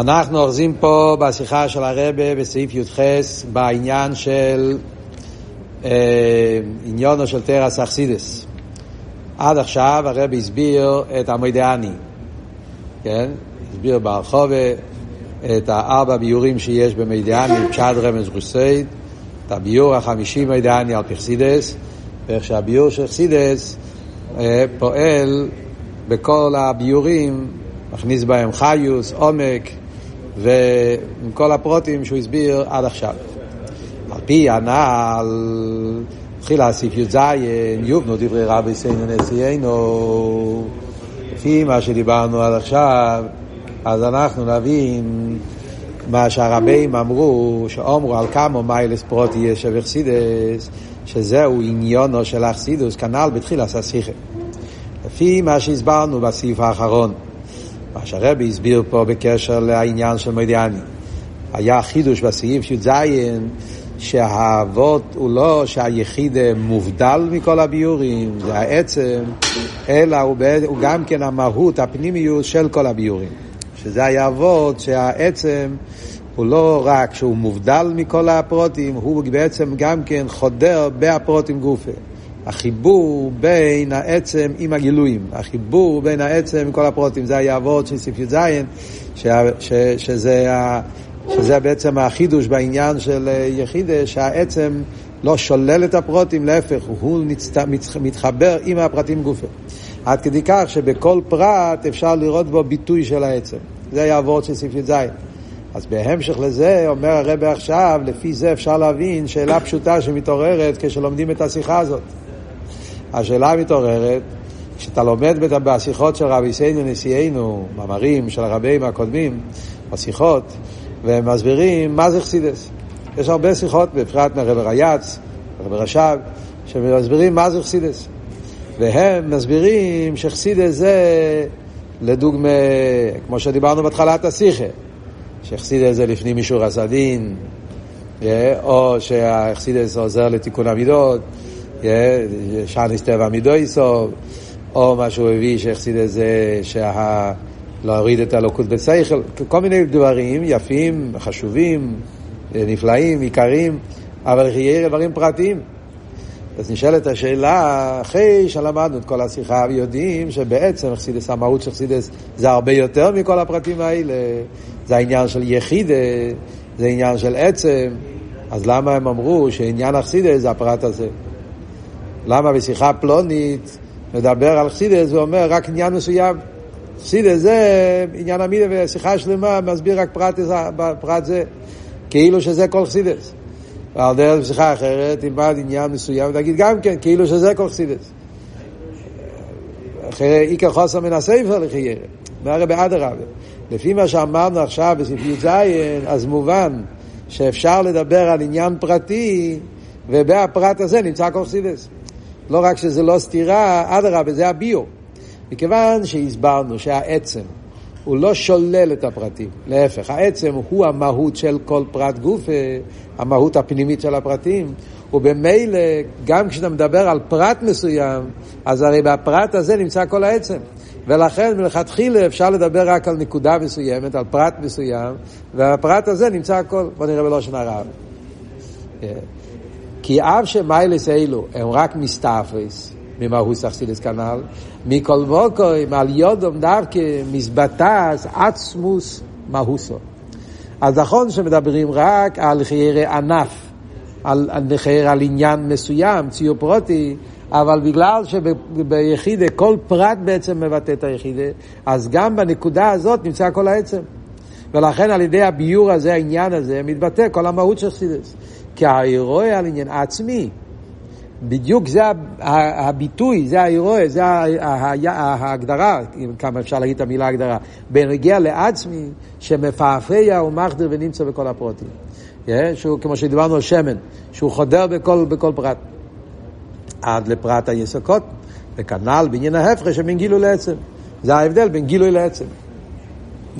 אנחנו אוחזים פה בשיחה של הרבה בסעיף י"ח בעניין של אה, עניונו של תרס אכסידס. עד עכשיו הרבה הסביר את המוידעני, כן? הסביר ברחובה את הארבע ביורים שיש במוידעני, פשט רמז רוסייד, את הביור החמישי מוידעני על פרסידס, ואיך שהביור של חסידס אה, פועל בכל הביורים מכניס בהם חיוס, עומק, ועם כל הפרוטים שהוא הסביר עד עכשיו. על פי הנ"ל, תחילה סעיף י"ז, יובנו דברי רבי סיינו נשיאנו, לפי מה שדיברנו עד עכשיו, אז אנחנו נבין מה שהרבים אמרו, שאומרו על כמה מיילס פרוטי יש אבכסידס, שזהו עניונו של אכסידוס, כנ"ל בתחילה ססיכה. לפי מה שהסברנו בסעיף האחרון. מה שהרבי הסביר פה בקשר לעניין של מודיעני. היה חידוש בסעיף י"ז שהאבות הוא לא שהיחיד מובדל מכל הביורים, זה העצם, אלא הוא, הוא גם כן המהות, הפנימיות של כל הביורים. שזה היה אבות שהעצם הוא לא רק שהוא מובדל מכל הפרוטים, הוא בעצם גם כן חודר בהפרוטים גופה. החיבור בין העצם עם הגילויים, החיבור בין העצם עם כל הפרוטים, זה היה אבות של סעיף י"ז, שזה, בעצם החידוש בעניין של יחידה, שהעצם לא שולל את הפרוטים, להפך, הוא נצט, מתחבר עם הפרטים גופה. עד כדי כך שבכל פרט אפשר לראות בו ביטוי של העצם. זה היה אבות של סעיף י"ז. אז בהמשך לזה אומר הרב עכשיו, לפי זה אפשר להבין שאלה פשוטה שמתעוררת כשלומדים את השיחה הזאת. השאלה המתעוררת, כשאתה לומד בשיחות של רבי סיינו נשיאנו, מאמרים של הרבים הקודמים, בשיחות, והם מסבירים מה זה חסידס. יש הרבה שיחות, בפרט מהרב רייץ, הרב רש"ב, שמסבירים מה זה חסידס. והם מסבירים שחסידס זה, לדוגמה, כמו שדיברנו בהתחלת השיחה, שחסידס זה לפנים מישור הסדין, אה, או שהחסידס עוזר לתיקון המידות, שאניס טבע מדויסוב, או מה שהוא הביא שהחסיד את זה, שה... להוריד את הלוקות בשכל, כל מיני דברים יפים, חשובים, נפלאים, עיקרים, אבל יהיה דברים פרטיים. אז נשאלת השאלה, אחרי שלמדנו את כל השיחה ויודעים שבעצם חסידס, המהות של חסידס זה הרבה יותר מכל הפרטים האלה, זה העניין של יחידה, זה עניין של עצם, אז למה הם אמרו שעניין החסידס זה הפרט הזה? למה בשיחה פלונית מדבר על חסידס ואומר רק עניין מסוים? חסידס זה עניין המידה ושיחה שלמה מסביר רק פרט, פרט זה, כאילו שזה כל חסידס. ועל דרך שיחה אחרת תלמד עניין מסוים ותגיד גם כן, כאילו שזה כל חסידס. אחרי איקר חוסר מן הספר לחיירה. מהרי באדרבה. לפי מה שאמרנו עכשיו בספר י"ז, אז מובן שאפשר לדבר על עניין פרטי, ובפרט הזה נמצא כל חסידס. לא רק שזה לא סתירה, אדרבה, זה הביו. מכיוון שהסברנו שהעצם הוא לא שולל את הפרטים, להפך, העצם הוא המהות של כל פרט גוף, המהות הפנימית של הפרטים, ובמילא, גם כשאתה מדבר על פרט מסוים, אז הרי בפרט הזה נמצא כל העצם. ולכן מלכתחילה אפשר לדבר רק על נקודה מסוימת, על פרט מסוים, והפרט הזה נמצא הכל. בוא נראה בלושן הרב. כי אף שמיילס אלו הם רק מסתאפס, ממהוס אכסידס כנ"ל, מכל מוקוים על יודום דווקא מזבטס עצמוס מהוסו. אז נכון שמדברים רק על חיירי ענף, על, על חייר על עניין מסוים, ציור פרוטי, אבל בגלל שביחידה כל פרט בעצם מבטא את היחידה, אז גם בנקודה הזאת נמצא כל העצם. ולכן על ידי הביור הזה, העניין הזה, מתבטא כל המהות של חסידס. כי האירוע על עניין עצמי, בדיוק זה הביטוי, זה האירוע, זה ההגדרה, כמה אפשר להגיד את המילה הגדרה, בנגיע לעצמי, שמפעפע ומחדר ונמצא בכל הפרוטים. שהוא, כמו שדיברנו על שמן, שהוא חודר בכל, בכל פרט. עד לפרט היסוקות, וכנ"ל בעניין ההפרש שבין גילוי לעצם. זה ההבדל בין גילוי לעצם.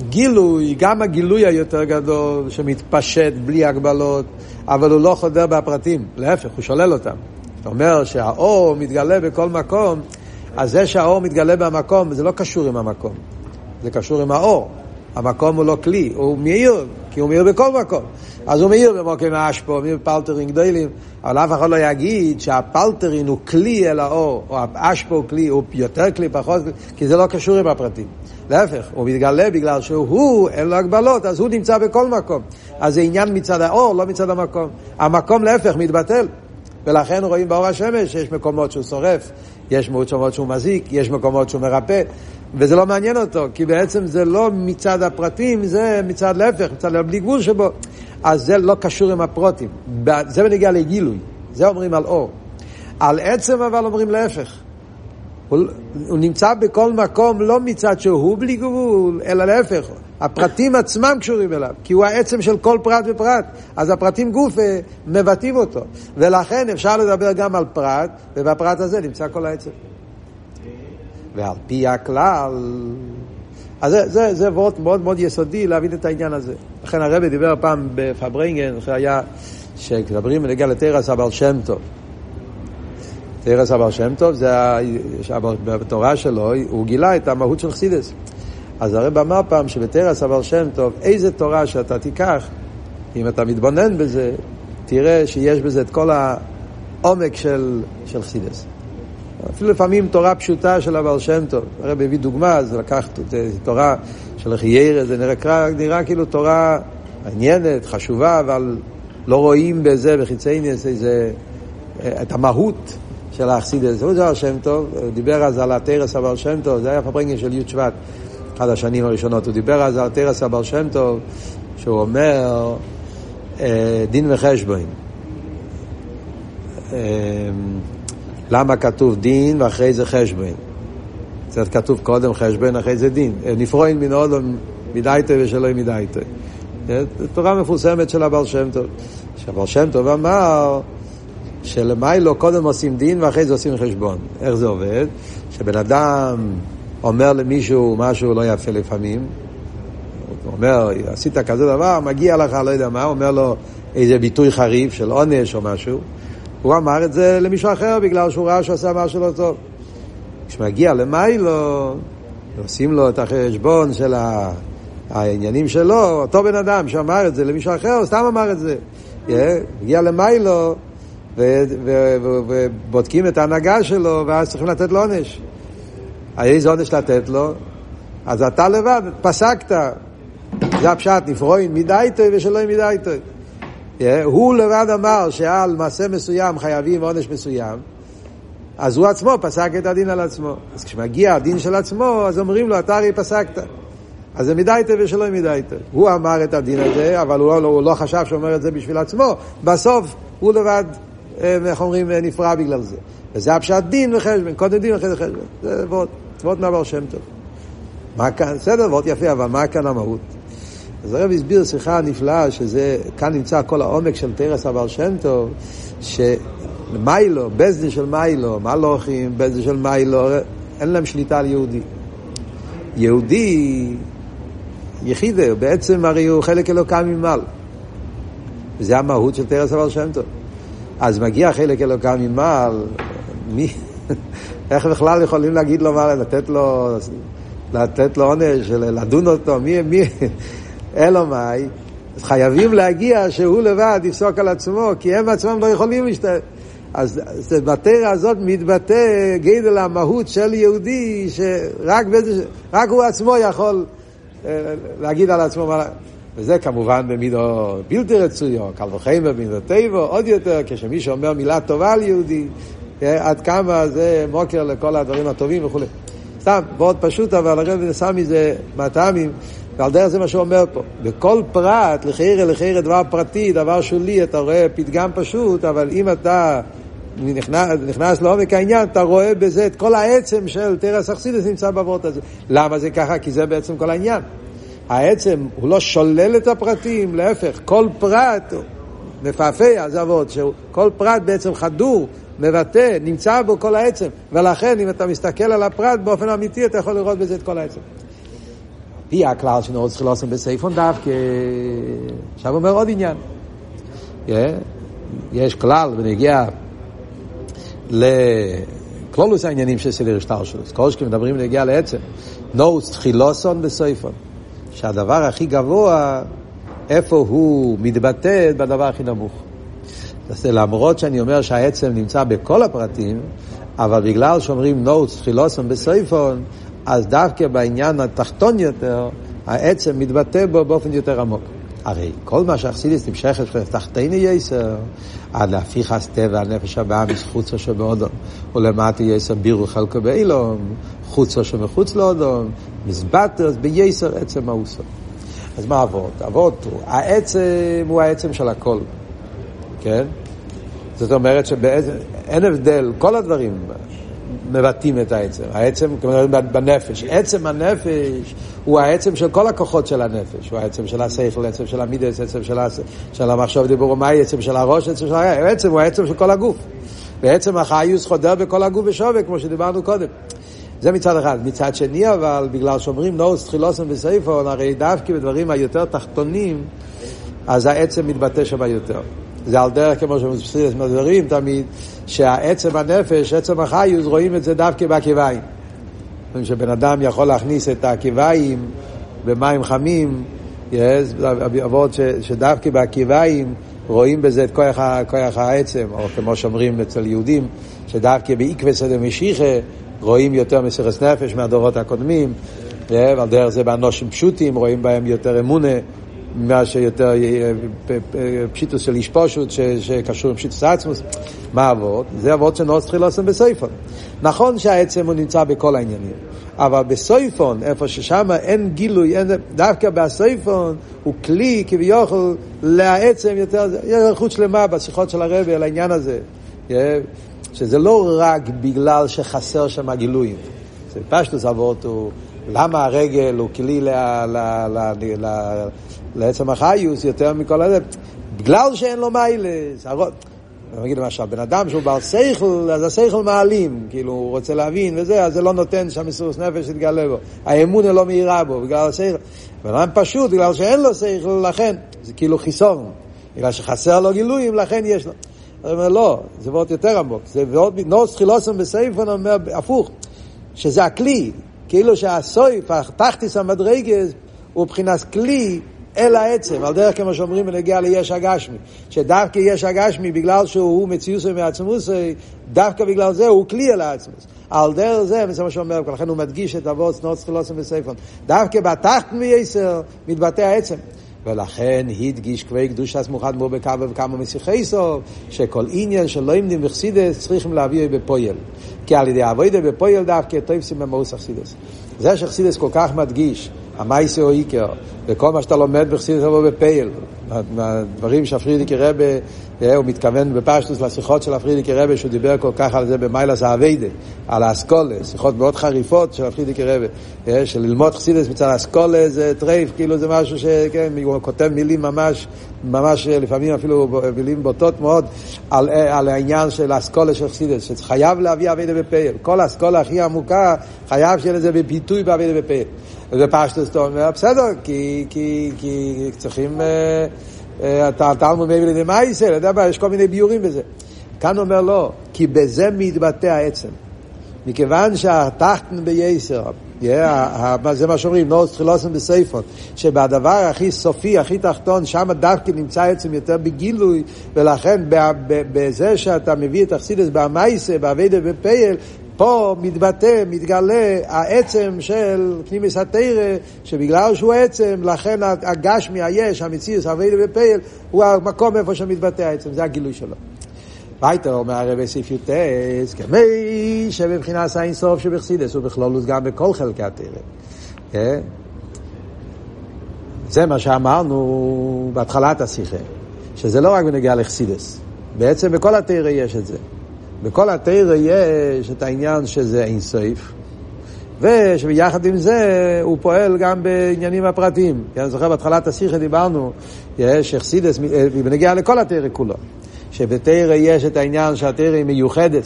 גילוי, גם הגילוי היותר גדול, שמתפשט בלי הגבלות, אבל הוא לא חודר בפרטים, להפך, הוא שולל אותם. זאת אומרת שהאור מתגלה בכל מקום, אז זה שהאור מתגלה במקום, זה לא קשור עם המקום, זה קשור עם האור. המקום הוא לא כלי, הוא מאיר, כי הוא מאיר בכל מקום. אז הוא מאיר במוקם האשפו, מאיר בפלטרים גדולים, אבל אף אחד לא יגיד שהפלטרין הוא כלי אל האור, או האשפו הוא כלי, הוא יותר כלי, פחות כלי, כי זה לא קשור עם הפרטים. להפך, הוא מתגלה בגלל שהוא, אין לו הגבלות, אז הוא נמצא בכל מקום. אז זה עניין מצד האור, לא מצד המקום. המקום להפך מתבטל. ולכן רואים באור השמש שיש מקומות שהוא שורף, יש מקומות שהוא מזיק, יש מקומות שהוא מרפא, וזה לא מעניין אותו, כי בעצם זה לא מצד הפרטים, זה מצד להפך, מצד בלי גבול שבו. אז זה לא קשור עם הפרוטים. זה בנגיע לגילוי, זה אומרים על אור. על עצם אבל אומרים להפך. הוא, הוא נמצא בכל מקום לא מצד שהוא בלי גבול, אלא להפך. הפרטים עצמם קשורים אליו, כי הוא העצם של כל פרט ופרט. אז הפרטים גוף אה, מבטאים אותו. ולכן אפשר לדבר גם על פרט, ובפרט הזה נמצא כל העצם. ועל פי הכלל, אז זה, זה, זה וורט מאוד מאוד יסודי להבין את העניין הזה. לכן הרבי דיבר פעם בפברינגן, היה, כשמדברים בנגיע לתרס הבעל שם טוב. תרס הבעל שם טוב, זה בתורה שלו, הוא גילה את המהות של חסידס. אז הרב אמר פעם שבתרס הבעל שם טוב, איזה תורה שאתה תיקח, אם אתה מתבונן בזה, תראה שיש בזה את כל העומק של, של חסידס. אפילו לפעמים תורה פשוטה של הבעל שם טוב. הרב הביא דוגמה, זה לקח תורה של חיירה, זה נראה, נראה כאילו תורה מעניינת, חשובה, אבל לא רואים בזה, בחיצייניאס, איזה, את המהות של האכסידס. הוא זה שם טוב, הוא דיבר אז על התרס הבעל שם טוב, זה היה פברנגן של י' שבט, אחת השנים הראשונות. הוא דיבר אז על התרס הבעל שם טוב, שהוא אומר אה, דין וחשבון. אה, למה כתוב דין ואחרי זה חשבון? קצת כתוב קודם חשבון, אחרי זה דין. אה, נפרוין מן אודום מדייתו ושלא מדייתו. זו תורה מפורסמת של הבעל שם טוב. שהבעל שם טוב אמר שלמיילו קודם עושים דין ואחרי זה עושים חשבון. איך זה עובד? שבן אדם אומר למישהו משהו לא יפה לפעמים, הוא אומר, עשית כזה דבר, מגיע לך, לא יודע מה, אומר לו איזה ביטוי חריף של עונש או משהו. הוא אמר את זה למישהו אחר בגלל שהוא ראה שהוא עשה משהו לא טוב. כשמגיע למיילו, עושים לו את החשבון של העניינים שלו, אותו בן אדם שאמר את זה למישהו אחר, הוא סתם אמר את זה. מגיע למיילו, ובודקים את ההנהגה שלו, ואז צריכים לתת לו עונש. איזה עונש לתת לו? אז אתה לבד פסקת. זה הפשט, נפרוין מדי טוב ושלא מדי טוב. הוא לבד אמר שעל מעשה מסוים חייבים עונש מסוים, אז הוא עצמו פסק את הדין על עצמו. אז כשמגיע הדין של עצמו, אז אומרים לו, אתה הרי פסקת. אז זה מדי טוב ושלא מדי טוב. הוא אמר את הדין הזה, אבל הוא לא, הוא לא חשב שהוא את זה בשביל עצמו. בסוף הוא לבד, אה, איך אומרים, אה, נפרע בגלל זה. וזה הפשט דין וחשבון, קודם דין ואחרי זה חשבון. זה ועוד, ועוד מעבר שם טוב. מה כאן, בסדר, ועוד יפה, אבל מה כאן המהות? אז הרב הסביר שיחה נפלאה, שזה, כאן נמצא כל העומק של תרס הבעל שם טוב, שמיילו, בזדין של מיילו, מלוכים, בזדין של מיילו, אין להם שליטה על יהודי. יהודי, יחידה, בעצם הרי הוא חלק אלוקם ממעל. וזה המהות של תרס הבעל שם טוב. אז מגיע חלק אלוקם ממעל, מי, איך בכלל יכולים להגיד לו מה, לתת לו, לתת לו עונש, לדון אותו, מי, מי, אלא מאי, חייבים להגיע שהוא לבד יפסוק על עצמו, כי הם עצמם לא יכולים להשתתף. אז בתרא הזאת מתבטא גדל המהות של יהודי, שרק בזה, רק הוא עצמו יכול אה, להגיד על עצמו מה... וזה כמובן במידו בלתי רצויו, קל וחיים במידו טבעו, עוד יותר, כשמישהו אומר מילה טובה על יהודי, אה, עד כמה זה מוקר לכל הדברים הטובים וכולי. סתם, מאוד פשוט, אבל הרב שם מזה מהטעמים. ועל דרך זה מה שהוא אומר פה. בכל פרט, לחיירה לחיירה דבר פרטי, דבר שולי, אתה רואה פתגם פשוט, אבל אם אתה נכנס, נכנס לעומק העניין, אתה רואה בזה את כל העצם של תרס אכסידס נמצא בעבוד הזה. למה זה ככה? כי זה בעצם כל העניין. העצם הוא לא שולל את הפרטים, להפך, כל פרט מפעפע, זה אבות, שכל פרט בעצם חדור, מבטא, נמצא בו כל העצם, ולכן אם אתה מסתכל על הפרט באופן אמיתי, אתה יכול לראות בזה את כל העצם. פי הכלל שנורא צריך לעשות בסייפון דווקא. עכשיו אומר עוד עניין. יש כלל בנגיע לכלולוס העניינים של סדר שטר שלו. כל שכם מדברים בנגיע לעצם. נוס תחילוסון בסייפון. שהדבר הכי גבוה, איפה הוא מתבטא בדבר הכי נמוך. אז למרות שאני אומר שהעצם נמצא בכל הפרטים, אבל בגלל שאומרים נוטס, חילוסם בסייפון, אז דווקא בעניין התחתון יותר, העצם מתבטא בו באופן יותר עמוק. הרי כל מה שאכסידיס נמשכת תחתיני יסר, עד להפיכס טבע הנפש הבאה מחוצה שבאודום, ולמטה יסר בירו חלקו באילום, חוצה שמחוץ לאודום, מזבטר בייסר עצם האוסו. אז מה אבות? אבות העצם הוא העצם של הכל, כן? זאת אומרת שאין הבדל, כל הדברים מבטאים את העצם. העצם, בנפש. עצם הנפש הוא העצם של כל הכוחות של הנפש. הוא העצם של השכל, עצם של המידס, עצם של, הס... של המחשוב דיבור ומאי, עצם של הראש, עצם של הראש. העצם הוא העצם של כל הגוף. בעצם החיוס חודר בכל הגוף ושווה, כמו שדיברנו קודם. זה מצד אחד. מצד שני, אבל, בגלל שאומרים נוס תחילוסם וסייפון, הרי דווקא בדברים היותר תחתונים, אז העצם מתבטא שם יותר. זה על דרך כמו שמדברים תמיד, שהעצם הנפש, עצם החיוס, רואים את זה דווקא בעקביים. שבן אדם יכול להכניס את העקביים במים חמים, אבות שדווקא בעקביים רואים בזה את כוח, כוח העצם, או כמו שאומרים אצל יהודים, שדווקא בעקבס דמשיחה רואים יותר מסירס נפש מהדורות הקודמים, ועל דרך זה באנושים פשוטים רואים בהם יותר אמונה. מה שיותר אה, אה, פשיטוס של איש פשוט שקשור עם פשיטוס עצמוס, מה אבות? זה אבות שנוס תחילוסם בסויפון. נכון שהעצם הוא נמצא בכל העניינים, אבל בסויפון, איפה ששם אין גילוי, אין, דווקא בסויפון הוא כלי כביכול לעצם יותר, יש חוץ שלמה בשיחות של הרבי על העניין הזה, שזה לא רק בגלל שחסר שם גילויים, זה פשטוס אבות הוא... למה הרגל הוא כלי ל... ל, ל, ל, ל לעצם החיוס יותר מכל הזה, בגלל שאין לו מיילס. אני אגיד למשל, בן אדם שהוא בעל שכל, אז השכל מעלים, כאילו הוא רוצה להבין וזה, אז זה לא נותן שהמסירות נפש יתגלה בו. האמונה לא מהירה בו, בגלל השכל. בן אדם פשוט, בגלל שאין לו שכל, לכן, זה כאילו חיסון. בגלל שחסר לו גילויים, לכן יש לו. הוא אומר, לא, זה ועוד יותר עמוק. זה ועוד, נוס חילוסם בסייפון אומר, הפוך, שזה הכלי, כאילו שהסויף, התחתיס המדרגס, הוא מבחינת כלי אל העצם, על דרך כמו שאומרים בנגיע ליש הגשמי, שדווקא יש הגשמי בגלל שהוא מציוסי מעצמוסי, דווקא בגלל זה הוא כלי אל העצמוס. על דרך זה, וזה מה שאומר, לכן הוא מדגיש את אבות סנוץ חילוסם וסייפון. דווקא בתחת מייסר מתבטא העצם. ולכן הדגיש כבי קדושה סמוכת מו בקו וכמה מסיכי סוף, שכל עניין שלא עמדים בחסידס צריכים להביא בפויל. כי על ידי אבוידה בפויל דווקא תופסים במאוס אכסידס. זה שחסידס כל כך מדגיש המייסה או איקר, וכל מה שאתה לומד בחסידס תבוא בפייל. מהדברים שהפרידיקער רבי, אה, הוא מתכוון בפשטוס לשיחות של הפרידיקער רבי, שהוא דיבר כל כך על זה במיילס העביידה, על ההשכלה, שיחות מאוד חריפות של הפרידיקער רבי, אה, של ללמוד חסידס מצד ההשכלה זה טרייף, כאילו זה משהו שכן, הוא כותב מילים ממש, ממש אה, לפעמים אפילו מילים בוטות מאוד, על, על העניין של ההשכלה של חסידס, שחייב להביא עביידה בפייל. כל ההשכלה הכי עמוקה, חייב שיהיה לזה בביטוי בעביידה בפייל. וזה פשטוס אתה אומר, בסדר, כי, כי, כי צריכים, אה, אה, התלמוד מביא לידי מייסר, יש כל מיני ביורים בזה. כאן אומר לא, כי בזה מתבטא העצם. מכיוון שהתחתן בייסר, זה מה שאומרים, נורס תחילוסם בסייפון, שבדבר הכי סופי, הכי תחתון, שם דווקא נמצא עצם יותר בגילוי, ולכן בזה שאתה מביא את אכסידס במייסה, באביידה בפייל, פה מתבטא, מתגלה העצם של פנימיס התרא, שבגלל שהוא עצם, לכן הגשמי, היש, המציאוס, הווילה ופייל, הוא המקום איפה שמתבטא העצם, זה הגילוי שלו. וייטר אומר הרבי סעיף י"ט, כמי שבבחינת האינסוף שבחסידס ובכלולוס גם בכל חלקי התרא. כן? זה מה שאמרנו בהתחלת השיחה, שזה לא רק בנגיעה לחסידס, בעצם בכל התרא יש את זה. בכל התרא יש את העניין שזה אין סייף, ושביחד עם זה הוא פועל גם בעניינים הפרטיים. כי אני זוכר בהתחלת השיחה דיברנו, יש אכסידס, בנגיע לכל התרא כולו, שבתרא יש את העניין שהתרא היא מיוחדת.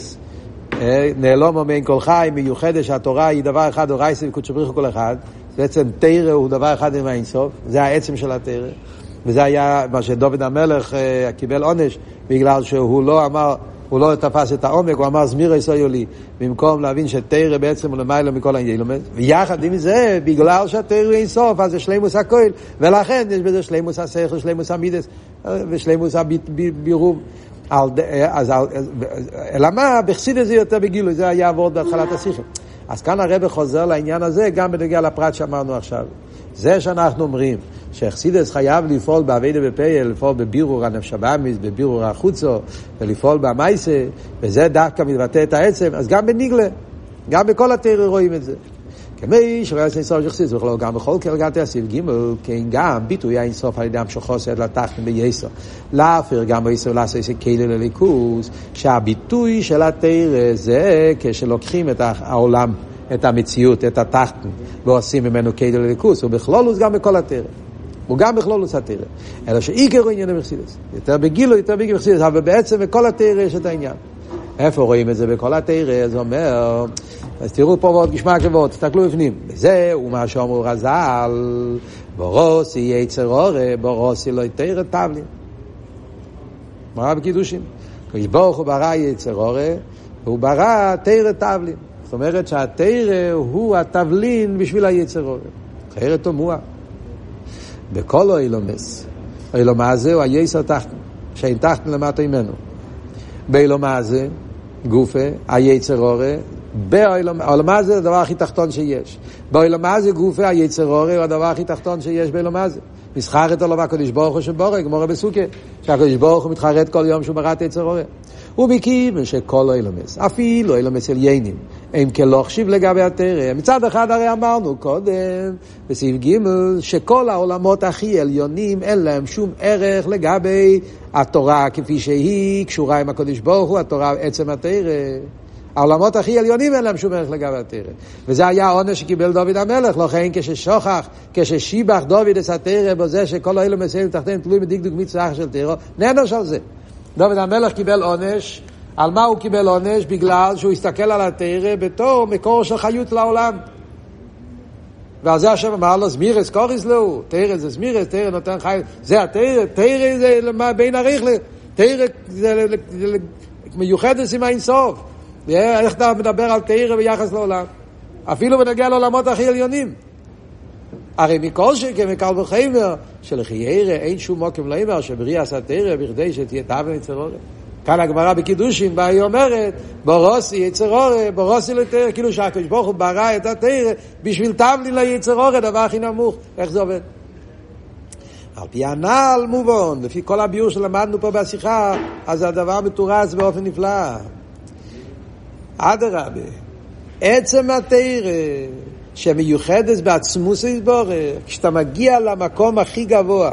אה, נעלומו מעין כל חי, מיוחדת שהתורה היא דבר אחד, אורייסי וקודשו בריחו כל אחד. בעצם תרא הוא דבר אחד עם האינסוף, זה העצם של התרא. וזה היה מה שדוד המלך אה, קיבל עונש, בגלל שהוא לא אמר הוא לא תפס את העומק, הוא אמר זמירה יסויו לי, במקום להבין שתרא בעצם הוא למעלה מכל העניין. ויחד עם זה, בגלל שהתרא אין סוף, אז זה שלימוס הכהל, ולכן יש בזה שלימוס השכל, שלימוס המידס, ושלימוס הבירום. אז אלא מה, בחסידס זה יותר בגילוי, זה היה עבוד בהתחלת השיחה. אז כאן הרב חוזר לעניין הזה גם בנוגע לפרט שאמרנו עכשיו. זה שאנחנו אומרים שאכסידס חייב לפעול באביידה בפייל, לפעול בבירור הנפש הבאמיס, בבירור החוצו, ולפעול במייסה, וזה דווקא מתבטא את העצם, אז גם בניגלה, גם בכל התרא רואים את זה. כמי שלא יעשה אינסוף שחסידס, וכלו גם בכל קלגת הסיב ג' כן גם ביטוי האינסוף על ידי המשכו עושה לתחתן בייסר. להפר גם בייסר לעשות איזה כלי לליכוס, שהביטוי של התרא זה כשלוקחים את העולם. את המציאות, את התחתן, ועושים ממנו קדל לליכוס, הוא בכלולוס גם בכל התרא. הוא גם בכלולוס התרא. אלא שעיקר הוא עניין המחסידס. יותר בגילו, יותר בגילו מחסידס, אבל בעצם בכל התרא יש את העניין. איפה רואים את זה בכל התרא? זה אומר, אז תראו פה ועוד גשמע כבוד, תסתכלו בפנים. וזה הוא מה שאומרו רז"ל, בורוסי יצר אורה, בורוסי לא יתרא תבלין. מה בקידושים? כי ברוך הוא ברא יצר אורה, והוא ברא תרא תבלין. זאת אומרת שהתרא הוא התבלין בשביל היצר אורן. אחרת תמוה. בכל אילומס. אילומה זה הוא היסר תחתן, שאין תחתן למטה ממנו. באילומה זה, גופה, היצר אורן, באילומה זה הדבר הכי תחתון שיש. באילומה זה גופה, היצר אורן הוא הדבר הכי תחתון שיש באילומה זה. מסחרת עולמה הקדוש ברוך הוא שבורא, גמורה בסוכה, שהקדוש ברוך הוא מתחרט כל יום שהוא ברא את יצר אורן. ומכיוון שכל אילומס, אפילו אילומס עליינים, הם כלוחשיב לגבי התרא. מצד אחד הרי אמרנו קודם, בסעיף ג', שכל העולמות הכי עליונים אין להם שום ערך לגבי התורה כפי שהיא קשורה עם הקודש ברוך הוא, התורה עצם התרא. העולמות הכי עליונים אין להם שום ערך לגבי התרא. וזה היה העונש שקיבל דוד המלך, לכן כששוכח, כששיבח דוד את התרא בזה שכל האלו מסיימים תחתיהם תלוי מדקדוק מצווה של תרא, נענוש על זה. דוד המלך קיבל עונש, על מה הוא קיבל עונש? בגלל שהוא הסתכל על התרא בתור מקור של חיות לעולם. ועל זה השם אמר לו, זמירס קוריס לו, תרא זה זמירס, תרא נותן חיים, זה התרא, תרא זה בין הריך, תרא זה מיוחדת עם האינסוף. איך אתה מדבר על תרא ביחס לעולם? אפילו בנגיע לעולמות הכי עליונים. הרי מכל שכן מקל וחיימר, שלחיירא אין שום מוקם לאמר שבריאה תרא בכדי שתהיה תאווה יצר אורן. כאן הגמרא בקידושין, בה היא אומרת, בורוסי יצר אורן, בורוסי לתרא, כאילו שהקדוש ברוך הוא ברא את התרא בשביל תבלין ליצר אורן, דבר הכי נמוך. איך זה עובד? על פי הנ"ל מובן, לפי כל הביור שלמדנו פה בשיחה, אז הדבר מתורץ באופן נפלא. אדרבה, עצם התרא שמיוחדת בעצמוס יתבורך, כשאתה מגיע למקום הכי גבוה,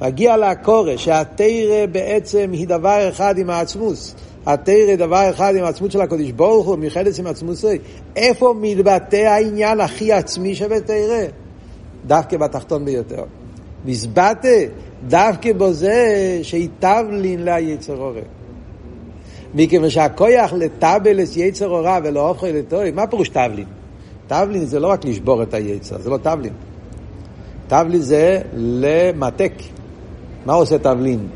מגיע לקורא, שהתרא בעצם היא דבר אחד עם העצמוס. התרא דבר אחד עם העצמות של הקודש ברוך הוא, מיוחדת עם עצמוסי. איפה מתבטא העניין הכי עצמי שבתרא? דווקא בתחתון ביותר. מזבטה דווקא בו זה שיטבלין לה יצר אורן. מכיוון שהכויח לטבלס יצר אורה ולא הופכו לטוי, מה פירוש טבלין? טבלין זה לא רק לשבור את היצר, זה לא טבלין. טבלין זה למתק. מה עושה טבלין?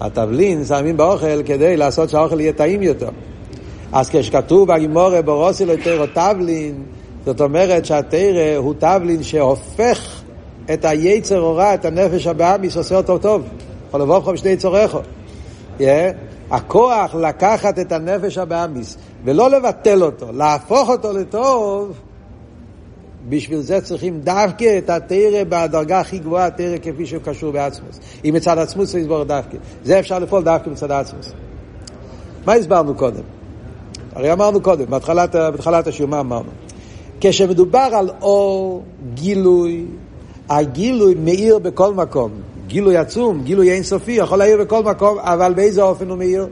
הטבלין שמים באוכל כדי לעשות שהאוכל יהיה טעים יותר. אז כשכתוב בגימורה ברוסי לתרא טבלין, זאת אומרת שהתרא הוא טבלין שהופך את היצר הורה, את הנפש הבאמיס, עושה אותו טוב. יכול לבוא לך בשני צורך. Yeah. הכוח לקחת את הנפש הבאמיס ולא לבטל אותו, להפוך אותו לטוב, בשביל זה צריכים דווקא את התרא בדרגה הכי גבוהה, התרא כפי שהוא קשור בעצמוס. אם מצד עצמוס צריך לסבור דווקא. זה אפשר לפעול דווקא מצד עצמוס. מה הסברנו קודם? הרי אמרנו קודם, בהתחלת, בהתחלת השיעור, מה אמרנו? כשמדובר על אור, גילוי, הגילוי מאיר בכל מקום. גילוי עצום, גילוי אינסופי, יכול להעיר בכל מקום, אבל באיזה אופן הוא מאיר?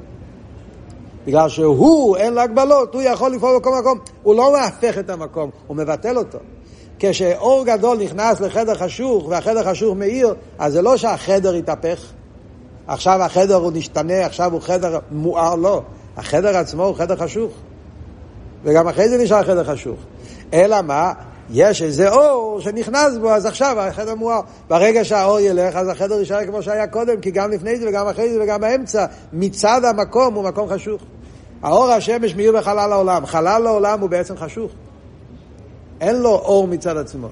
בגלל שהוא, אין לו הגבלות, הוא יכול לפעול בכל מקום. הוא לא מהפך את המקום, הוא מבטל אותו. כשאור גדול נכנס לחדר חשוך והחדר חשוך מאיר, אז זה לא שהחדר יתהפך. עכשיו החדר הוא נשתנה, עכשיו הוא חדר מואר, לא. החדר עצמו הוא חדר חשוך. וגם אחרי זה נשאר חדר חשוך. אלא מה? יש איזה אור שנכנס בו, אז עכשיו החדר מואר. ברגע שהאור ילך, אז החדר יישאר כמו שהיה קודם, כי גם לפני זה וגם אחרי זה וגם באמצע, מצד המקום הוא מקום חשוך. האור השמש מאיר בחלל העולם. חלל העולם הוא בעצם חשוך. אין לו אור מצד עצמו.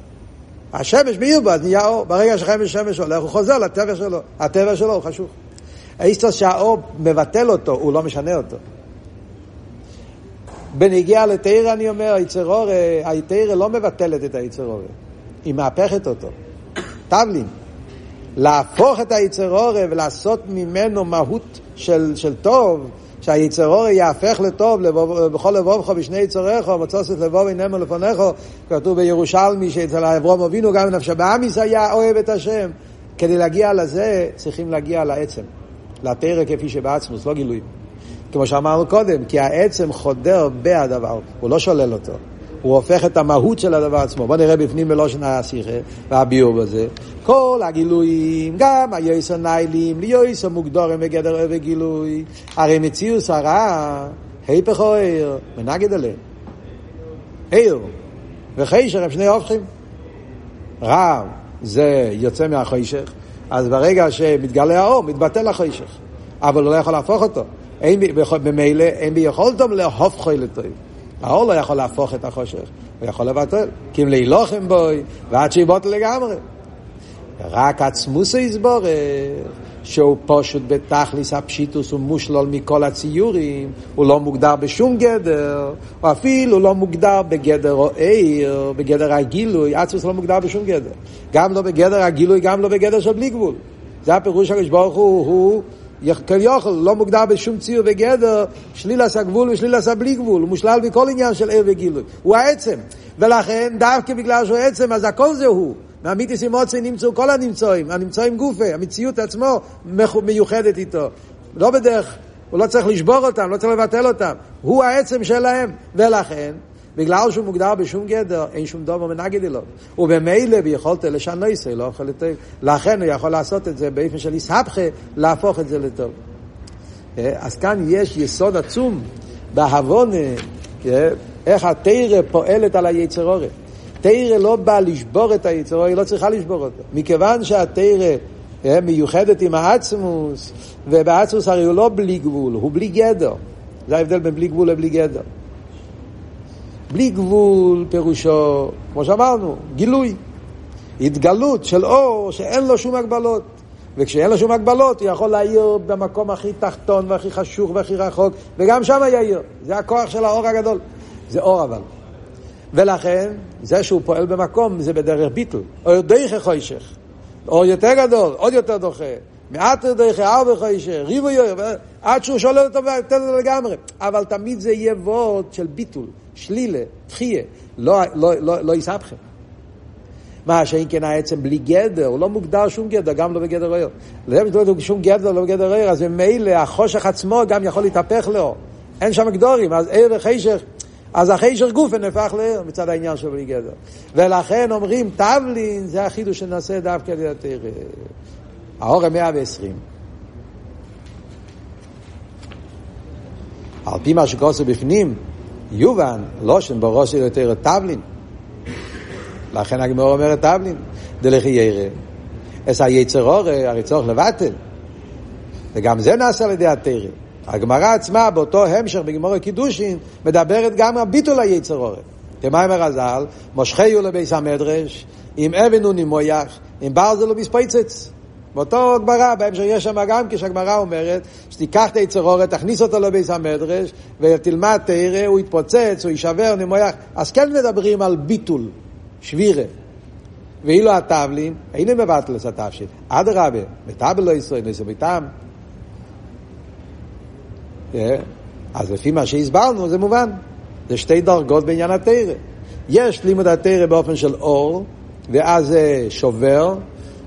השמש מאיר בו, אז נהיה אור. ברגע שחמש שמש הולך, הוא חוזר לטבע שלו. הטבע שלו הוא חשוך. האיסטוס שהאור מבטל אותו, הוא לא משנה אותו. בנגיע לתרא אני אומר, היצרורה, היתרא לא מבטלת את היצרורה, היא מהפכת אותו. תבלין. להפוך את היצרורה ולעשות ממנו מהות של, של טוב, שהיצרורה יהפך לטוב בכל לבובך בשני יצוריך, מצוסת לבוב אינמו לפניך, כתוב בירושלמי שאצל אברום אבינו גם נפשה באמיס היה אוהב את השם. כדי להגיע לזה צריכים להגיע לעצם, לתרא כפי שבעצמוס, לא גילוי. כמו שאמרנו קודם, כי העצם חודר בהדבר, הוא לא שולל אותו. הוא הופך את המהות של הדבר עצמו. בוא נראה בפנים בלושן השיחה והביאור בזה. כל הגילויים, גם היועס הניילים, ליועס המוגדורים בגדר אוהב גילוי. הרי מציאוס הרע, היפך או עיר, מנגד עליהם. עיר וחישר הם שני הופכים. רע זה יוצא מהחישך, אז ברגע שמתגלה האור, מתבטל החישך. אבל הוא לא יכול להפוך אותו. אין במילא, אין ביכולתו להופכו לטוב. האור לא יכול להפוך את החושך, הוא יכול לבטל. כי אם להילוכם בוי, ועד שיבוט לגמרי. רק עצמוס יסבורך, שהוא פשוט בתכליס הפשיטוס ומושלול מכל הציורים, הוא לא מוגדר בשום גדר, או אפילו לא מוגדר בגדר או עיר, בגדר הגילוי, עצמוס לא מוגדר בשום גדר. גם לא בגדר הגילוי, גם לא בגדר של בלי גבול. זה הפירוש הקדוש ברוך הוא, הוא כביכול לא מוגדר בשום ציור וגדר, שליל עשה גבול ושליל עשה בלי גבול, הוא מושלל בכל עניין של ער וגילוי. הוא העצם. ולכן, דווקא בגלל שהוא עצם, אז הכל זה הוא. מהמיתיס אימוצי נמצאו כל הנמצאים, הנמצאים גופה, המציאות עצמו מיוחדת איתו. לא בדרך, הוא לא צריך לשבור אותם, לא צריך לבטל אותם. הוא העצם שלהם. ולכן, בגלל שהוא מוגדר בשום גדר, אין שום דבר מנגד אלו. ובמילא ביכולת לשנויסי, לא יכול לטוב. לכן הוא יכול לעשות את זה באופן של איסהפכה, להפוך את זה לטוב. אה, אז כאן יש יסוד עצום בהבונה, אה, איך התרא פועלת על היצרורה. תרא לא באה לשבור את היצרורה, היא לא צריכה לשבור אותו. מכיוון שהתרא אה, מיוחדת עם העצמוס, ובעצמוס הרי הוא לא בלי גבול, הוא בלי גדר. זה ההבדל בין בלי גבול לבלי גדר. בלי גבול פירושו, כמו שאמרנו, גילוי. התגלות של אור שאין לו שום הגבלות. וכשאין לו שום הגבלות, הוא יכול להעיר במקום הכי תחתון והכי חשוך והכי רחוק, וגם שם יאיר. זה הכוח של האור הגדול. זה אור אבל. ולכן, זה שהוא פועל במקום, זה בדרך ביטל. או דרך חוישך. אור יותר גדול, עוד יותר דוחה. מעט דרך ארבע חוישך, ריבו יויר, עד שהוא שולל אותו ונותן אותו לגמרי. אבל תמיד זה יהיה וורד של ביטול. שלילה, תחיה, לא, לא, לא, לא יסבכם. מה שאם כן העצם בלי גדר, הוא לא מוגדר שום גדר, גם לא בגדר עיר. לא מוגדר שום גדר, לא בגדר עיר, אז ממילא החושך עצמו גם יכול להתהפך לאור. אין שם גדורים, אז עיר וחשך, אז החשך גופה נהפך לעיר מצד העניין של בלי גדר. ולכן אומרים, תבלין, זה החידוש שנעשה דווקא על ידי האור 120. על פי מה שקוראים בפנים, יובן, לושן בראש של יותר טבלין. לכן הגמור אומרת טבלין, דלכי ירא. אז היצר אורי, הרי צורך לבטל. וגם זה נעשה על ידי התרא. הגמרא עצמה, באותו המשך בגמור הקידושין, מדברת גם על ביטול היצר אורי. כמיימר הזל, מושכיו לביס המדרש, אם אבן הוא נמויח, אם ברזל הוא מספייצץ. באותו גמרא, בהמשך יש שם גם כשהגמרא אומרת שתיקח את היצרורת, תכניס אותו לביס המדרש ותלמד תראה, הוא יתפוצץ, הוא יישבר, נמויח. אז כן מדברים על ביטול, שבירה. ואילו הטבלים, אינם מבטל את התבשיל. אדרבה, מטבל לא ישראל, נעשה ביתם. אז לפי מה שהסברנו זה מובן. זה שתי דרגות בעניין התרא. יש לימוד התרא באופן של אור, ואז זה שובר,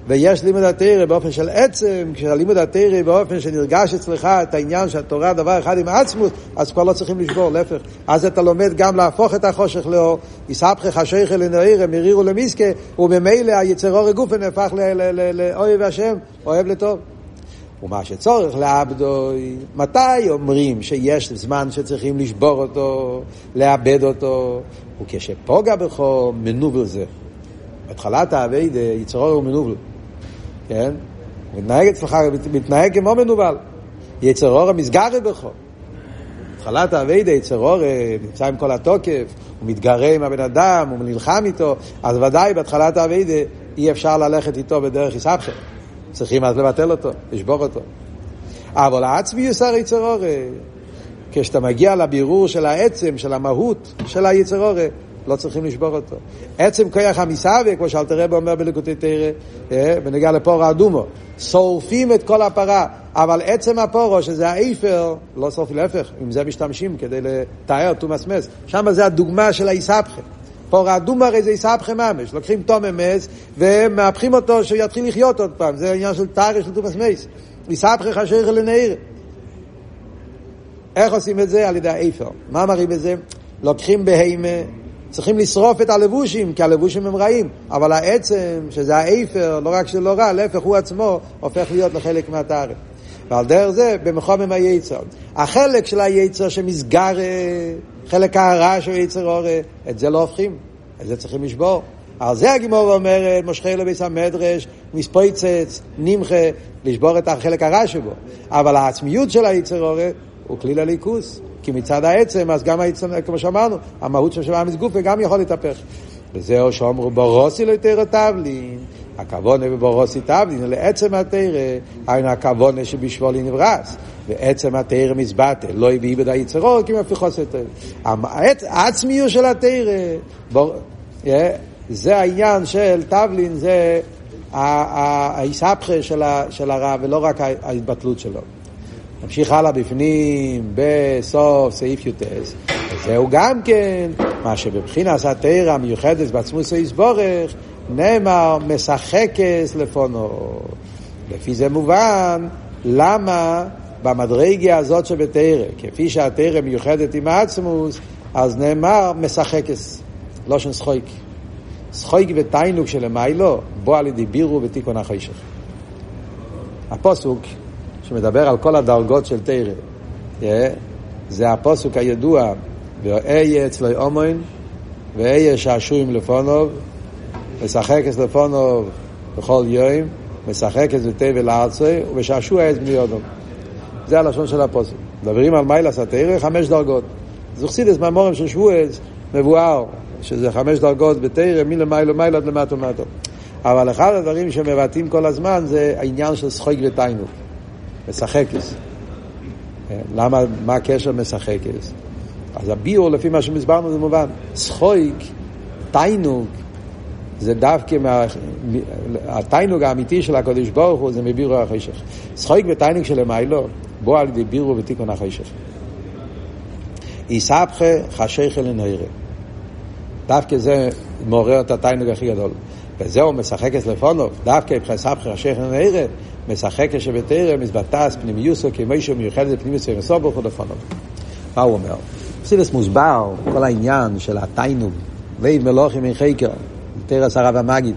ויש לימוד התרא באופן של עצם, כשהלימוד התרא באופן שנרגש אצלך את העניין שהתורה דבר אחד עם עצמוס, אז כבר לא צריכים לשבור, להפך. אז אתה לומד גם להפוך את החושך לאור, יסבכך חשיכה לנעירה, מרירו למיסקה, וממילא היצר אורי גופן נהפך לאוהב השם, אוהב לטוב. ומה שצורך לעבדו, מתי אומרים שיש זמן שצריכים לשבור אותו, לאבד אותו, וכשפוגע בכו מנובל זה. בהתחלת האביידה יצרו הוא מנובל, כן? מתנהג אצלך, מתנהג כמו מנוול. יצרור המסגר בכו. התחלת האביידה, יצרור נמצא עם כל התוקף, הוא מתגרה עם הבן אדם, הוא נלחם איתו, אז ודאי בהתחלת האביידה אי אפשר ללכת איתו בדרך יסבכם. צריכים אז לבטל אותו, לשבור אותו. אבל העצמיוס הרי צרורי, כשאתה מגיע לבירור של העצם, של המהות של היצרורי, לא צריכים לשבור אותו. עצם כוח המסאווה, כמו שאלתר רב אומר בלקוטי תרא, אה, בנגיע לפורו אדומו, שורפים את כל הפרה, אבל עצם הפורו, שזה האיפר, לא שורפים, להפך, עם זה משתמשים כדי לתאר תומאס שם זה הדוגמה של האיסבכה. פור אדום הרי זה יסבכם ממש, לוקחים תום אמס ומהפכים אותו שיתחיל לחיות עוד פעם, זה העניין של תארי של טומאס מייס. יסבכך אשר לנעיר. איך עושים את זה? על ידי האיפר. מה מראים בזה? לוקחים בהימה, צריכים לשרוף את הלבושים, כי הלבושים הם רעים, אבל העצם, שזה האיפר, לא רק שלא רע, להפך הוא עצמו הופך להיות לחלק מהתארי. ועל דרך זה במחומם היצר. החלק של היצר שמסגר, חלק הרע של היצר אורה, את זה לא הופכים, את זה צריכים לשבור. על זה הגימור אומרת, מושכי לביס המדרש, מספויצץ, נמחה, לשבור את החלק הרע שבו. אבל העצמיות של היצר אורה הוא כליל הליכוס. כי מצד העצם, אז גם כמו שאמרנו, המהות של שבעה מסגופה גם יכול להתהפך. וזהו שאומרו ברוסי לא יותר תבלין. הכוונה בבורוסי תבלין, לעצם התרא, היינו הכוונה שבשבולי נברס. ועצם התרא מזבטה, לא הביא בדי יצרו, כי מפיחוס יותר. העצמיות של התרא, זה העניין של תבלין, זה ההיסבכה של הרע, ולא רק ההתבטלות שלו. נמשיך הלאה בפנים, בסוף סעיף י"ס. זהו גם כן, מה שבבחינת התרא המיוחדת בעצמוס היסבורך, נאמר משחקס לפונו. לפי זה מובן למה במדרגה הזאת שבתרא, כפי שהתרא מיוחדת עם העצמוס, אז נאמר משחקס, לא של שחויק. שחויק ותיינוק שלמיילו, בוא על ידי בירו ותיקון החשך. הפוסוק שמדבר על כל הדרגות של תרא, זה הפוסוק הידוע, ואהיה אצלי אומן, ואהיה שעשועים לפונוב, משחק את לפונוב בכל יום, משחק את בתבל ארצי, ובשעשוע את בני אדום. זה הלשון של הפוסק. מדברים על מיילס התרא, חמש דרגות. זוכסידס מהמורים של שבועז מבואר, שזה חמש דרגות בתרא, מלמיילו מיילו עד למטו מטו. אבל אחד הדברים שמבטאים כל הזמן זה העניין של שחוק ותיינוק. משחקס. למה, מה הקשר משחקס? אז הביאור, לפי מה שמסברנו, זה מובן. שחויק, תיינוק, זה דווקא, מה... התיינוק האמיתי של הקדוש ברוך הוא זה מבירו החשך. שחויק ותיינוק של המיילו, בוא על ידי בירו ותיקון החשך. איסבכה חשיכה לנהירה. דווקא זה מעורר את התיינוק הכי גדול. וזהו משחק את לפונו, דווקא סבכה חשיכה לנהירה, משחק שבתרא מזבטס פנימיוסו כמישהו מיוחד לפנימיוס וסובוך ולפונו. מה הוא אומר? פסילס מוסבר, כל העניין של התיינוג, ואין מלוכים אין חקר, תרס הרב המגיד,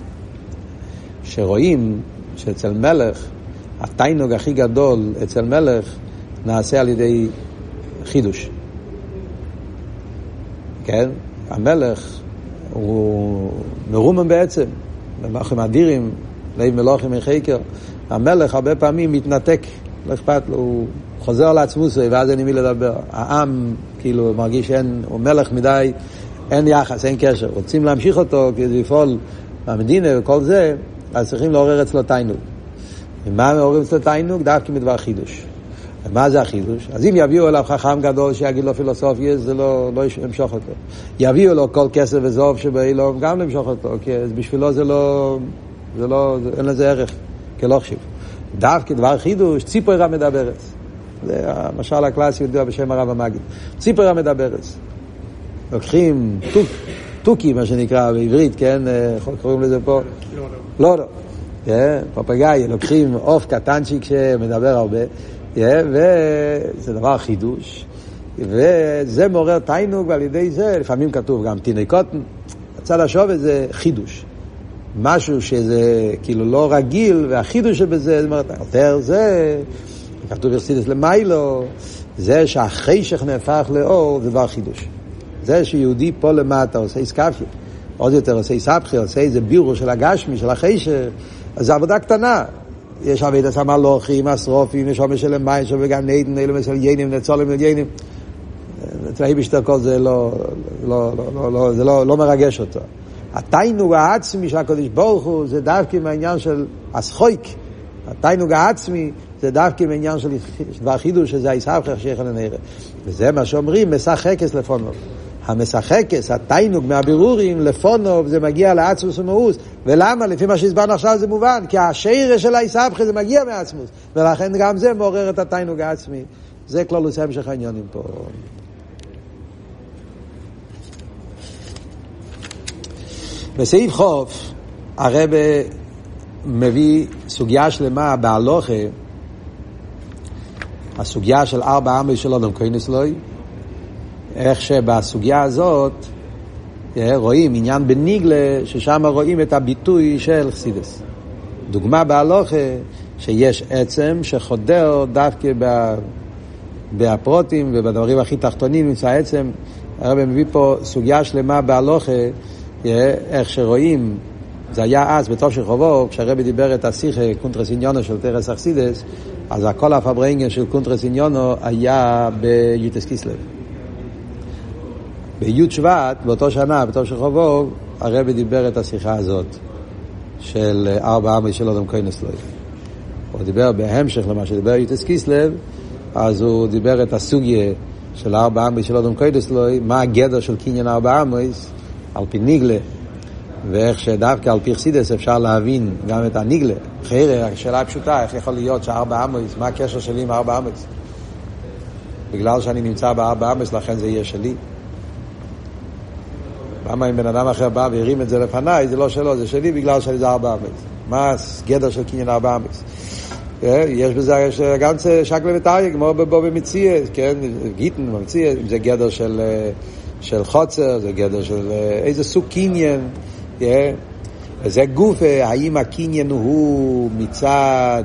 שרואים שאצל מלך, התיינוג הכי גדול אצל מלך נעשה על ידי חידוש. כן? המלך הוא מרומן בעצם, במלכים אדירים, לב מלוכים אין חקר. המלך הרבה פעמים מתנתק, לא אכפת לו, הוא חוזר לעצמו ואז אין עם מי לדבר. העם כאילו מרגיש שאין, הוא מלך מדי, אין יחס, אין קשר. רוצים להמשיך אותו כדי לפעול במדינה וכל זה, אז צריכים לעורר אצלו תיינוג. ומה מעוררים אצלו תיינוג? דווקא מדבר חידוש. ומה זה החידוש? אז אם יביאו אליו חכם גדול שיגיד לו פילוסופיה, זה לא, לא ימשוך אותו. יביאו לו כל כסף וזוב שבאילום, גם למשוך אותו, כי בשבילו זה לא, זה לא, זה, אין לזה ערך. כלא חשיב. דווקא דבר חידוש, ציפורה מדברת. זה המשל הקלאסי ידוע בשם הרב המגיד. ציפורה מדברת. לוקחים טוק, טוקי, מה שנקרא בעברית, כן? קוראים לזה פה? לא, לא. כן? פפגאי, לוקחים עוף קטנצ'יק שמדבר הרבה, וזה דבר חידוש. וזה מעורר תיינוג, ועל ידי זה, לפעמים כתוב גם תינוקות, הצד השווה זה חידוש. משהו שזה כאילו לא רגיל, והחידוש שבזה, זאת אומרת, יותר זה, כתוב יחסידס למיילו, זה שהחשך נהפך לאור זה דבר חידוש. זה שיהודי פה למטה עושה איסקפיה, עוד יותר עושה איסבחי, עושה איזה בירו של הגשמי, של החשך, אז זו עבודה קטנה. יש עבודת המלוכים, השרופים, יש עומס של מים, יש בגן עדן, אלו של יינים, נצולים. אצל האיבישטר כל זה לא, לא, לא, לא, זה לא, לא מרגש אותו. התיינוג העצמי של הקדוש ברוך הוא זה דווקא מהעניין של הסחויק. התיינוג העצמי זה דווקא מעניין של דבר חידוש, שזה הישבחך שיחל הנראה. וזה מה שאומרים, משחקס לפונוב. המשחקס, התיינוג מהבירורים לפונוב, זה מגיע לעצמוס ומאוס. ולמה? לפי מה שהסברנו עכשיו זה מובן, כי השרש של הישבחך זה מגיע מעצמוס. ולכן גם זה מעורר את התיינוג העצמי. זה כלולוס המשך העניונים פה. בסעיף חוף, הרב מביא סוגיה שלמה בהלוכה, הסוגיה של ארבע עמי של אדם כהנס לוי, איך שבסוגיה הזאת אה, רואים עניין בניגלה, ששם רואים את הביטוי של חסידס. דוגמה בהלוכה, שיש עצם שחודר דווקא בפרוטים ובדברים הכי תחתונים נמצא עצם. הרב מביא פה סוגיה שלמה בהלוכה, אה, איך שרואים זה היה אז, בתור של חובו, כשהרבי דיבר את השיחה, קונטרס עניונו של תורס החסידס, אז הכל הפארברענגען של קונטרס עניונו היה ביט קיסלב. בי' שבט, באותו שנה, בתור של חובו, הרבי דיבר את השיחה הזאת של ארבע עמי של אדם כהנס לוי. הוא דיבר בהמשך למה שדיבר יוטס קיסלב, אז הוא דיבר את הסוגיה של ארבע עמי של אדם כהנס לוי, מה הגדר של קניין ארבע עמי, על פי ניגלה. ואיך שדווקא על פי חסידס אפשר להבין גם את הניגלה. חייר, השאלה הפשוטה, איך יכול להיות שארבע אמויס, מה הקשר שלי עם ארבע אמויס? בגלל שאני נמצא בארבע אמויס, לכן זה יהיה שלי. למה אם בן אדם אחר בא והרים את זה לפניי, זה לא שלו, זה שלי בגלל שאני זה ארבע אמויס. מה הגדר של קניין ארבע אמויס? אה, יש בזה יש גם שקלה וטריה, כמו בו במציע, כן, גיטן במציע, אם זה גדר של, אה, של חוצר, זה גדר של אה, איזה סוג קניין. וזה גוף, האם הקניין הוא מצד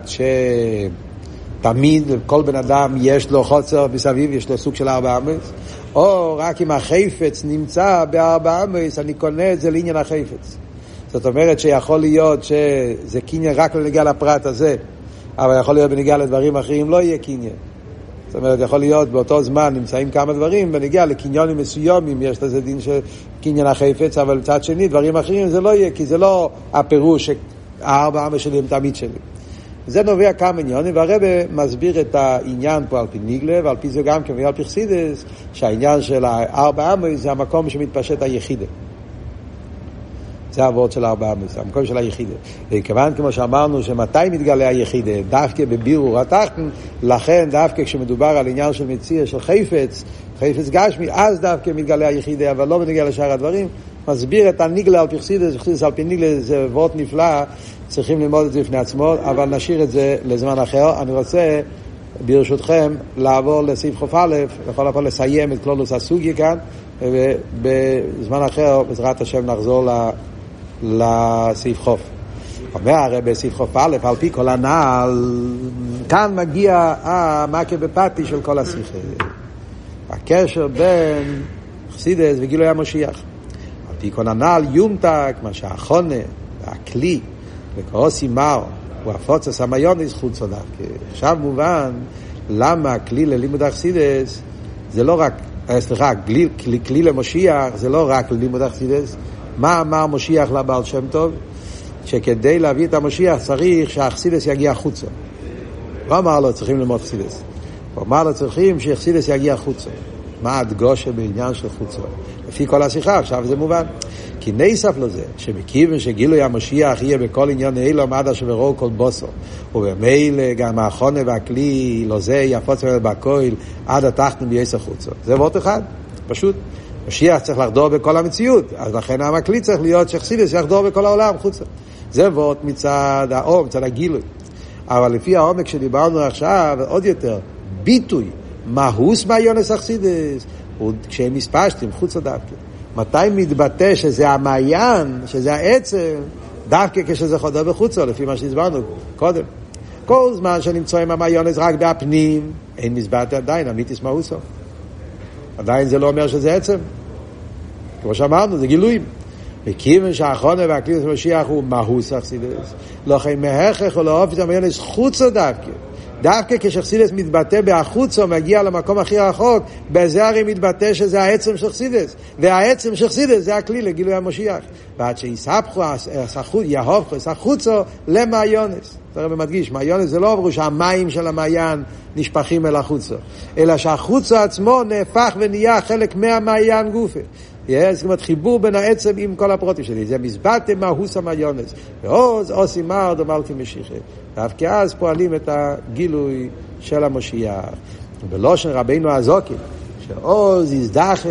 שתמיד כל בן אדם יש לו חוצר מסביב, יש לו סוג של ארבע אמץ, או רק אם החפץ נמצא בארבע אמץ, אני קונה את זה לעניין החפץ. זאת אומרת שיכול להיות שזה קניין רק לנגיע לפרט הזה, אבל יכול להיות בנגיע לדברים אחרים לא יהיה קניין. זאת אומרת, יכול להיות באותו זמן נמצאים כמה דברים, ונגיע לקניונים מסוימים, יש לזה דין של קניין החפץ, אבל מצד שני, דברים אחרים זה לא יהיה, כי זה לא הפירוש שהארבע אבא שלי הם תמיד שלי. זה נובע כמה עניונים, והרבא מסביר את העניין פה על פי ניגלה, ועל פי זה גם כן, ועל פי חסידס, שהעניין של הארבע אמות זה המקום שמתפשט היחידה. זה הווארט של ארבע אמוס, המקום של היחידה. וכיוון כמו שאמרנו שמתי מתגלה היחידה, דווקא בבירור התחתון, לכן דווקא כשמדובר על עניין של מציאה של חפץ, חפץ גשמי, אז דווקא מתגלה היחידה, אבל לא בנגיע לשאר הדברים. מסביר את הניגלה על פרסידס, פרסידס על פי ניגלה זה ווארט נפלא, צריכים ללמוד את זה לפני עצמו, אבל נשאיר את זה לזמן אחר. אני רוצה, ברשותכם, לעבור לסעיף ח"א, לכל הפעם לסיים את כלולוס הסוגיה כאן, ובזמן אחר, בעזרת השם, נחזור. לסעיף חוף. אומר הרי בסעיף חוף א', על פי כל הנעל, כאן מגיע המכה בפתי של כל השיחה. הקשר בין חסידס וגילוי המשיח. על פי כל הנעל יומתק, מה שהחונה, הכלי, וקורוסי מר, הוא הפוצס המיוניס חוצו דווקא. עכשיו מובן למה הכלי ללימוד החסידס זה לא רק, אה, סליחה, כלי, כלי, כלי למשיח זה לא רק ללימוד החסידס, מה אמר משיח לבעל שם טוב? שכדי להביא את המשיח צריך שהאכסידס יגיע החוצה. לא אמר לו צריכים ללמוד אכסידס. הוא אמר לו צריכים שאכסידס יגיע החוצה. מה הדגושה בעניין של חוצה? לפי כל השיחה, עכשיו זה מובן. כי נסף לזה, שמכיוון שגילוי המשיח יהיה בכל עניין אילו עד אשר ברור כל בוסו, ובמילא גם החונה והכלי, לא זה יפוץ בקויל, עד התחתן בייס החוצה. זה וורט אחד, פשוט. משיח צריך לחדור בכל המציאות, אז לכן המקליט צריך להיות שחסידס יחדור בכל העולם חוצה. זה וורט מצד האור, מצד הגילוי. אבל לפי העומק שדיברנו עכשיו, עוד יותר, ביטוי, מהוס מהיונס אכסידס, כשהם מספשתם חוצה דווקא. מתי מתבטא שזה המעיין, שזה העצם, דווקא כשזה חודר בחוצו, לפי מה שהסברנו קודם. כל זמן שנמצאים המיונס רק בהפנים, אין מזבט עדיין, אמיתיס מאוסו. עדיין זה לא אומר שזה עצם. כמו שאמרנו, זה גילויים. וכיוון שהאחרונה והכלי של משיח הוא מהוס אכסידס, לכן מהכרח או לאופי המיונס חוצו דווקא. דווקא כשחסידס מתבטא בחוצו, מגיע למקום הכי רחוק, בזה הרי מתבטא שזה העצם של חסידס. והעצם של חסידס זה הכלי לגילוי המשיח. ועד שיספחו, יהופכו, יסחוצו למעיונס. אתה רואה מדגיש, מעיונס זה לא אמרו שהמים של המעיין נשפכים אל החוצו, אלא שהחוצו עצמו נהפך ונהיה חלק מהמעיין גופה. זאת אומרת, חיבור בין העצם עם כל הפרוטים שלי. זה מזבטה מהוס המיונס. ועוז עושים מרד ומלכי משיחי. דווקא אז פועלים את הגילוי של המשיח. בלושן רבינו הזוקי, שעוז יזדחך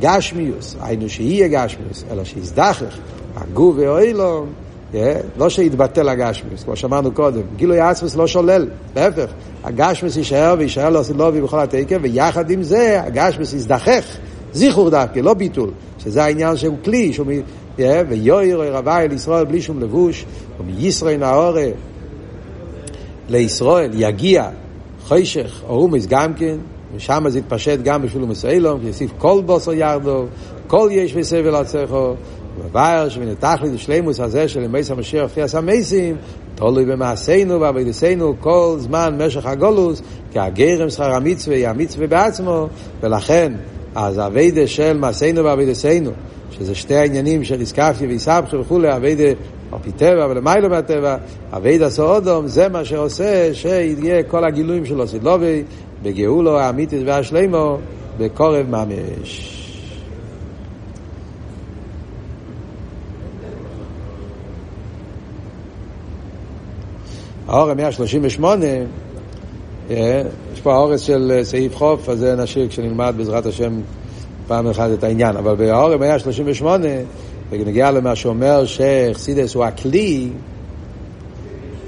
גשמיוס, היינו שיהיה גשמיוס, אלא שיזדחך הגוף ואוילום, לא שיתבטל הגשמיוס, כמו שאמרנו קודם, גילוי עצמוס לא שולל, להפך, הגשמיוס יישאר ויישאר לו סילובי בכל התקף, ויחד עם זה הגשמיוס יזדחך, זיכור דווקא, לא ביטול, שזה העניין שהוא כלי, שהוא ויואיר רבי אל ישראל בלי שום לבוש, ומישראל נאורה לישראל יגיע חוישך אורומס גם כן, ושם זה יתפשט גם בשביל מסוילום, יוסיף כל בוסר ירדו, כל יש וסבל עצכו, ובאר שמנתח לי שלימוס הזה של מייס המשיח אחרי הסמייסים, תולוי במעשינו ועבודתנו כל זמן משך הגולוס, כי הגרם שכר המצווה היא המצווה בעצמו, ולכן אז הווידה של מעשינו ועבודתנו, שזה שתי העניינים של איסקפיה ואיסבכי וכולי, הווידה על פי טבע ולמיילו מהטבע, הווידה סאודום, זה מה שעושה שיהיה כל הגילויים שלו סדלובי, בגאולו האמיתית והשלימו, בקורב ממש. האור 138, יש פה האורס של סעיף חוף, אז זה נשאיר כשנלמד בעזרת השם פעם אחת את העניין. אבל באור 138, בנגיע למה שאומר שחסידס הוא הכלי,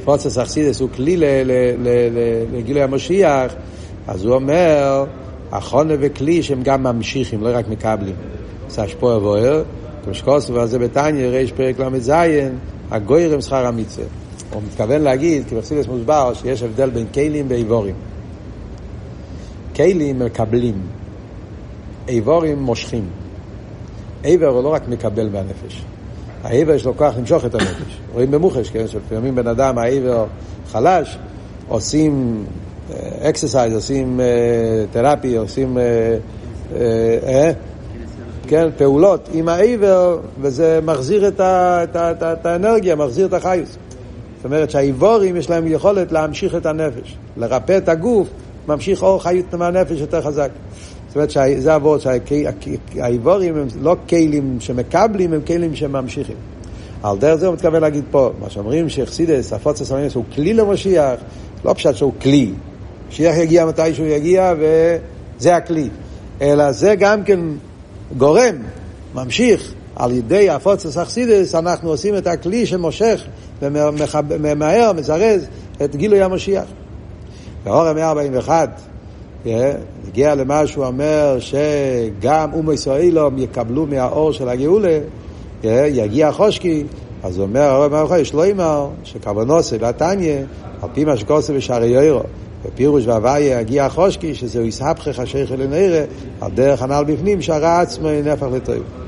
פוצץ אכסידס הוא כלי לגילוי המשיח, אז הוא אומר, החונה וכלי שהם גם ממשיכים, לא רק מקבלים. זה השפוע ובוער, כמו שכוסו ועל זה בתניא, ריש פרק ל"ז, הגורם שכר המצווה. הוא מתכוון להגיד, כי בחסידות מוסבר, שיש הבדל בין כלים ואיברים. כלים מקבלים, איברים מושכים. אבר הוא לא רק מקבל מהנפש. האבר יש לו כוח למשוך את הנפש. רואים במוחש, כן, שלפעמים בן אדם, האבר חלש, עושים exercise, עושים therapy, עושים אה, כן, פעולות עם העבר, וזה מחזיר את האנרגיה, מחזיר את החיוס. זאת אומרת שהאיבורים יש להם יכולת להמשיך את הנפש, לרפא את הגוף, ממשיך אור חיות מהנפש יותר חזק. זאת אומרת שזה עבוד, שהאיבורים הם לא כלים שמקבלים, הם כלים שממשיכים. על דרך זה הוא מתכוון להגיד פה, מה שאומרים שחסידס, הפוצה סמינס הוא כלי למשיח, לא פשוט שהוא כלי. משיח יגיע מתי שהוא יגיע וזה הכלי. אלא זה גם כן גורם, ממשיך, על ידי הפוצה סחסידס אנחנו עושים את הכלי שמושך וממהר, מזרז את גילוי המשיח. באור המאה 141 הגיע למה שהוא אומר שגם אומו ישראלום יקבלו מהאור של הגאולה, יגיע חושקי, אז הוא אומר, הרב מרחו, יש לו אמר, שכוונוסי והתניא, על פי מה שכוסי בשערי יוירו, בפירוש והוויה יגיע חושקי, שזהו יסהפכך השייך אל על דרך הנ"ל בפנים, שהרע עצמו נהפך לטוב.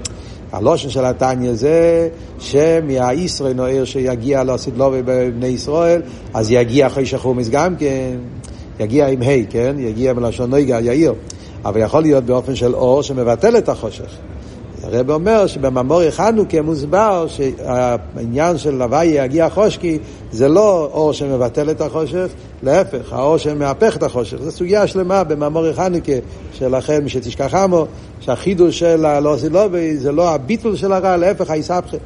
הלושן של התניא זה שמהישראל נוער שיגיע לסדלובי בבני ישראל, אז יגיע אחרי שחומס גם כן. יגיע עם ה', כן? יגיע מלשון נויגה, יאיר. אבל יכול להיות באופן של אור שמבטל את החושך. הרב אומר שבממורי חנוכה מוסבר שהעניין של הוואי יגיע חושקי זה לא אור שמבטל את החושך, להפך, האור שמהפך את החושך. זו סוגיה שלמה בממורי חנוכה, שלכן שתשכח עמו, שהחידוש של הלא סילובי זה לא הביטול של הרע, להפך, היסבכה.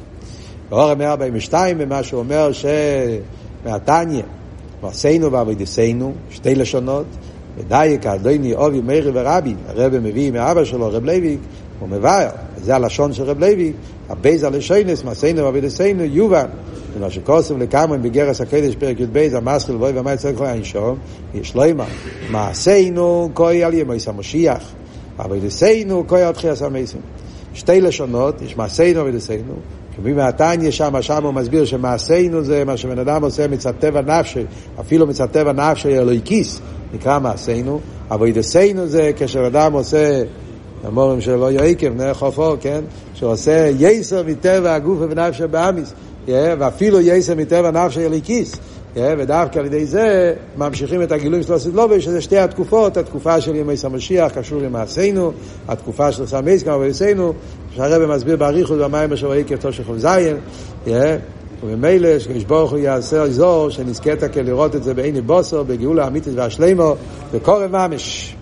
באור 142, ומה שהוא אומר שמהתניא ועשינו ועבודתנו, שתי לשונות, ודייק אדוני אובי מאירי ורבי, הרב מביא מאבא שלו, רב לוי, הוא מבאר, זה הלשון של רב לוי, הבייז הלשונס, מעשינו ועבודתנו, יובן, ומה שכוסם לקמרן בגרס הקדש פרק י"ב, המסחיל ואוי ומה יצא כל האינשום, יש לו אימה, מעשינו כוי על ימויס המשיח, עבודתנו כוי על תחייה סמייסים. שתי לשונות, יש מעשינו ועבודתנו, במעתניה שם, שם הוא מסביר שמעשינו זה מה שבן אדם עושה מצד טבע נפשי, אפילו מצד טבע נפשי אלוהיקיס, נקרא מעשינו, אבוידסנו זה כשבן אדם עושה, המורים של לא יועקב, נר חופו, כן? שעושה יסר מטבע הגוף ונפשי באמיס, ואפילו יסר מטבע נפשי אלוהיקיס. ודווקא על ידי זה ממשיכים את הגילויים של הסדלובי, שזה שתי התקופות, התקופה של ימי סמשיח קשור למעשינו, התקופה של סמייס כמה ועשינו, שהרבא מסביר באריכות במים אשר ראי כתוב של ח"ז, וממילא שקדוש ברוך הוא יעשה אזור שנזכה לראות את זה בעיני בוסר, בגאולה האמיתית והשלימו, וקורא ממש.